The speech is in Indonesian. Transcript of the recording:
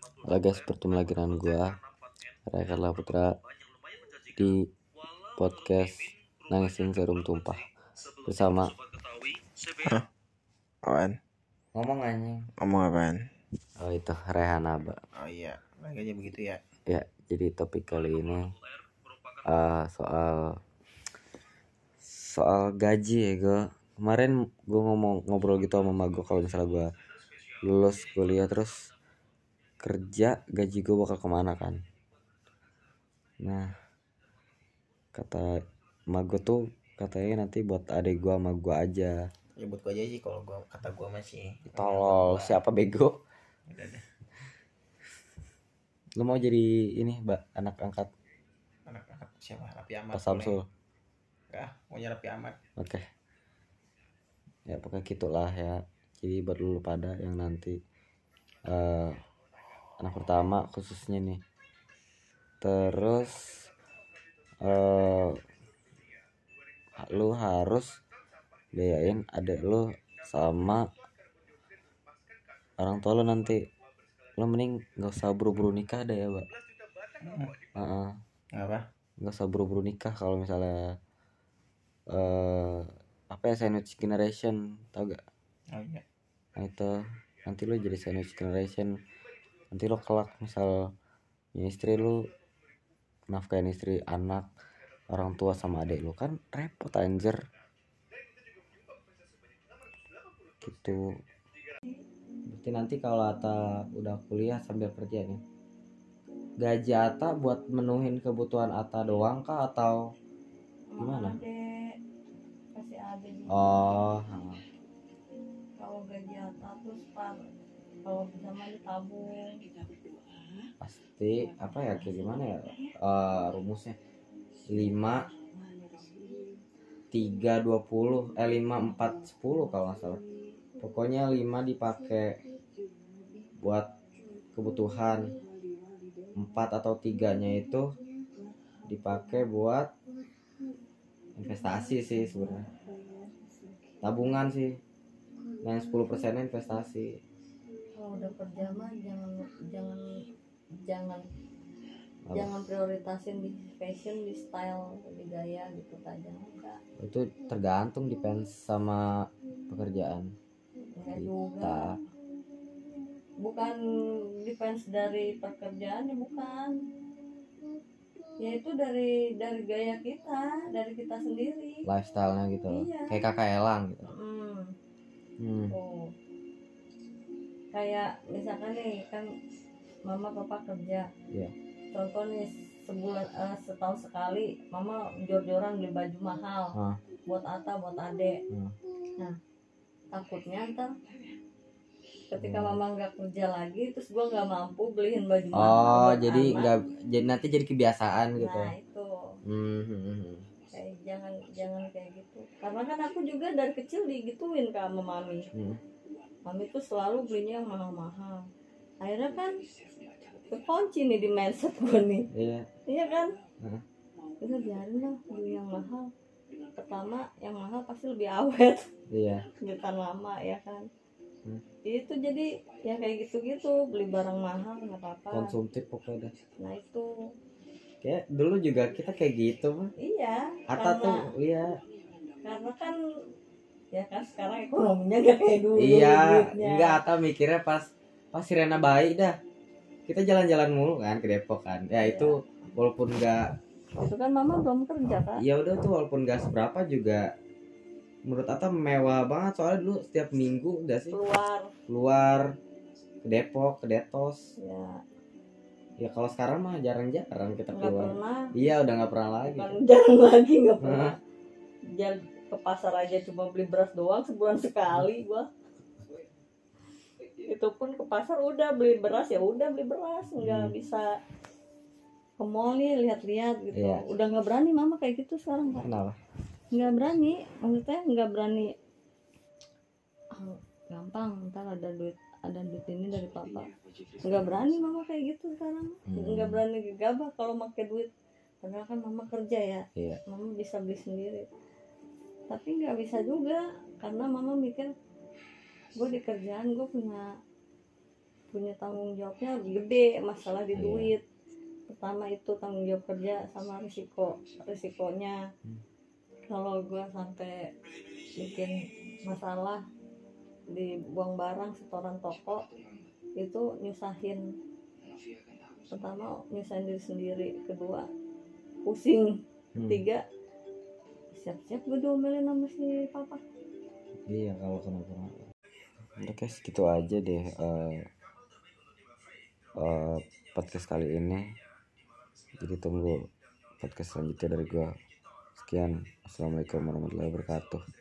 Halo guys, bertemu lagi dengan gua Raya Putra di podcast Nangisin Serum Tumpah bersama Apaan? ngomong anjing. Ngomong apaan? Oh itu Rehan Aba. Oh iya, lagi aja begitu ya. Ya, jadi topik kali ini eh, soal soal gaji ya gua. Kemarin gua ngomong ngobrol gitu sama gua kalau misalnya gua lulus kuliah terus kerja gaji gua bakal ke mana kan. Nah, kata mak gua tuh katanya nanti buat adik gua sama gua aja. Ya buat gua aja sih kalau gua kata gua masih. Tolol, siapa bego? Udah deh. Lu mau jadi ini, Mbak, anak angkat Anak-anak siapa? Rapi Ahmad. Pak Samsul. Enggak, maunya Rapi Ahmad. Oke. Ya pokoknya gitulah ya. Jadi buat lu pada yang nanti eh anak pertama khususnya nih. Terus eh lu harus biayain adek lu sama orang tua lu nanti. Lu mending nggak usah buru-buru nikah deh ya, Mbak. Heeh Apa? nggak usah buru-buru nikah kalau misalnya eh apa ya sandwich generation tau gak Oh iya. nah itu nanti lu jadi sandwich generation nanti lo kelak misal istri lu nafkahin istri anak orang tua sama adik lu kan repot anjir gitu berarti nanti kalau Ata udah kuliah sambil kerja nih gaji Ata buat menuhin kebutuhan Ata doang kah atau Gimana? Ade, kasih ade juga. oh Kalau gaji atas terus par, kalau ditabung. pasti apa ya kayak gimana ya? Eh, rumusnya. 5 3 20 eh 5 4 10 kalau nggak salah. Pokoknya 5 dipakai buat kebutuhan. 4 atau tiganya itu dipakai buat investasi sih sebenarnya. Tabungan sih. Yang 10 persennya investasi Kalau udah kerja mah jangan jangan jangan Apa? jangan prioritasin di fashion, di style, di gaya gitu jangan enggak. itu tergantung depends sama pekerjaan Enggak kita juga. Bukan defense dari pekerjaan ya bukan. Ya itu dari dari gaya kita, dari kita sendiri. lifestyle-nya gitu. Iya. kayak kakak Elang gitu Hmm. hmm. Oh. Kayak misalkan nih kan mama papa kerja. Iya. Contoh nih sebulan eh, setahun sekali mama jor-joran beli baju mahal Ah. buat Ata buat Ade. Hmm. Nah takutnya ntar ketika mama nggak kerja lagi terus gua nggak mampu beliin baju mahal oh jadi nggak jadi nanti jadi kebiasaan gitu Nah itu hmm, hmm, kayak jangan jangan kayak gitu karena kan aku juga dari kecil digituin sama mami Hmm. Mami tuh selalu belinya yang mahal-mahal. Akhirnya kan kekunci nih di mindset gue nih. Iya. Iya kan? Udah biarin lah beli yang mahal. Pertama yang mahal pasti lebih awet. Iya. Bertahan lama ya kan? Hmm. itu jadi ya kayak gitu-gitu beli barang mahal nggak apa-apa. Konsumtif pokoknya. Dah. nah itu. Kayak dulu juga kita kayak gitu mah iya Ata karena tuh iya. karena kan ya kan sekarang ekonominya gak kayak dulu iya duitnya. enggak Ata mikirnya pas pas Sirena bayi dah. Kita jalan-jalan mulu kan ke Depok kan. Ya Iya. itu walaupun enggak itu kan mama belum kerja kan ya udah tuh walaupun enggak seberapa juga menurut Ata mewah banget. Soalnya dulu setiap minggu udah sih keluar. keluar ke Depok ke Detos. Ya ya kalau sekarang mah jarang-jarang kita nggak keluar. pernah. Iya udah nggak pernah lagi. Kan jarang lagi nggak pernah ke pasar aja cuma beli beras doang sebulan sekali gua. Itu pun ke pasar udah beli beras ya udah beli beras nggak Hmm. bisa ke mall nih lihat-lihat gitu. Iya. udah nggak berani mama kayak gitu sekarang Kak. kenapa? Nggak berani maksudnya nggak berani. Ah, gampang ntar ada duit ada duit ini dari papa. Nggak berani mama kayak gitu sekarang. Hmm. nggak berani gegabah kalau pakai duit. Padahal kan mama kerja ya. Iya. Mama bisa beli sendiri tapi nggak bisa juga karena mama mikir gue di kerjaan gue punya punya tanggung jawabnya gede masalah di Iya. duit pertama itu tanggung jawab kerja sama risiko risikonya Hmm. kalau gua sampai bikin masalah dibuang barang setoran toko itu nyusahin pertama nyusahin diri sendiri kedua pusing Hmm. tiga siap-siap gue diomelin sama si papa. Iya kalau kenapa udah guys gitu aja deh eh eh, podcast kali ini. Jadi tunggu podcast selanjutnya dari gua. Sekian. Assalamualaikum warahmatullahi wabarakatuh